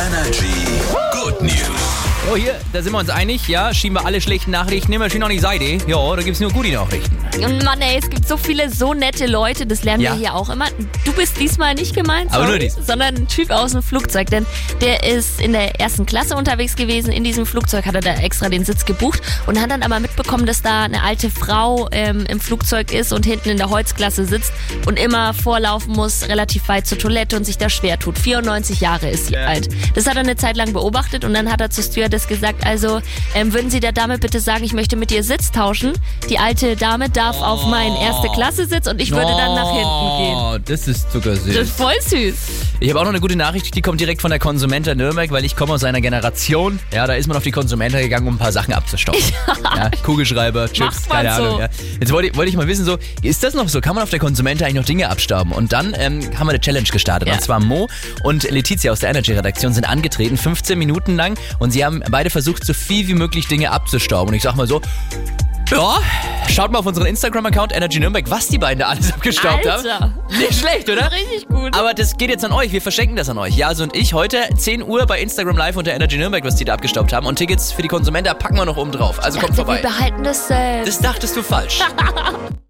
Energy Good News. So, hier, da sind wir uns einig. Ja, schieben wir alle schlechten Nachrichten immer schön auf die Seite. Ja, da gibt's nur gute Nachrichten. Und Mann, ey, es gibt so viele so nette Leute, das lernen Ja. wir hier auch immer. Du bist diesmal nicht gemeint, Aber sorry, nur diesmal. sondern ein Typ aus dem Flugzeug, denn der ist in der ersten Klasse unterwegs gewesen. In diesem Flugzeug hat er da extra den Sitz gebucht und hat dann aber mitbekommen, dass da eine alte Frau ähm, im Flugzeug ist und hinten in der Holzklasse sitzt und immer vorlaufen muss, relativ weit zur Toilette und sich da schwer tut. 94 Jahre ist sie Ja. alt. Das hat er eine Zeit lang beobachtet und dann hat er zur Stewardess gesagt, also ähm, würden Sie der Dame bitte sagen, ich möchte mit ihr Sitz tauschen. Die alte Dame darf auf meinen erste Klasse Sitz und ich würde dann nach hinten gehen. Oh, das ist zuckersüß. Das ist voll süß. Ich habe auch noch eine gute Nachricht, die kommt direkt von der Konsumenta Nürnberg, weil ich komme aus einer Generation, ja, da ist man auf die Konsumenta gegangen, um ein paar Sachen abzustauben. Ja, Kugelschreiber, Chips, keine so. Ahnung. Ja. Jetzt wollte ich, wollte ich mal wissen, so, ist das noch so? Kann man auf der Konsumenta eigentlich noch Dinge abstauben? Und dann ähm, haben wir eine Challenge gestartet. Ja. Und zwar Mo und Letizia aus der Energy-Redaktion sind angetreten, 15 Minuten lang, und sie haben beide versucht, so viel wie möglich Dinge abzustauben. Und ich sag mal so, ja, schaut mal auf unseren Instagram-Account Energy Nürnberg, was die beiden da alles abgestaubt Alter. haben. Nicht schlecht, oder? Richtig gut. Aber das geht jetzt an euch. Wir verschenken das an euch. Jase und ich heute 10 Uhr bei Instagram Live unter Energy Nürnberg, was die da abgestaubt haben. Und Tickets für die Konsumenten packen wir noch oben drauf. Also kommt Dachte, wir vorbei. behalten das selbst. Das dachtest du falsch.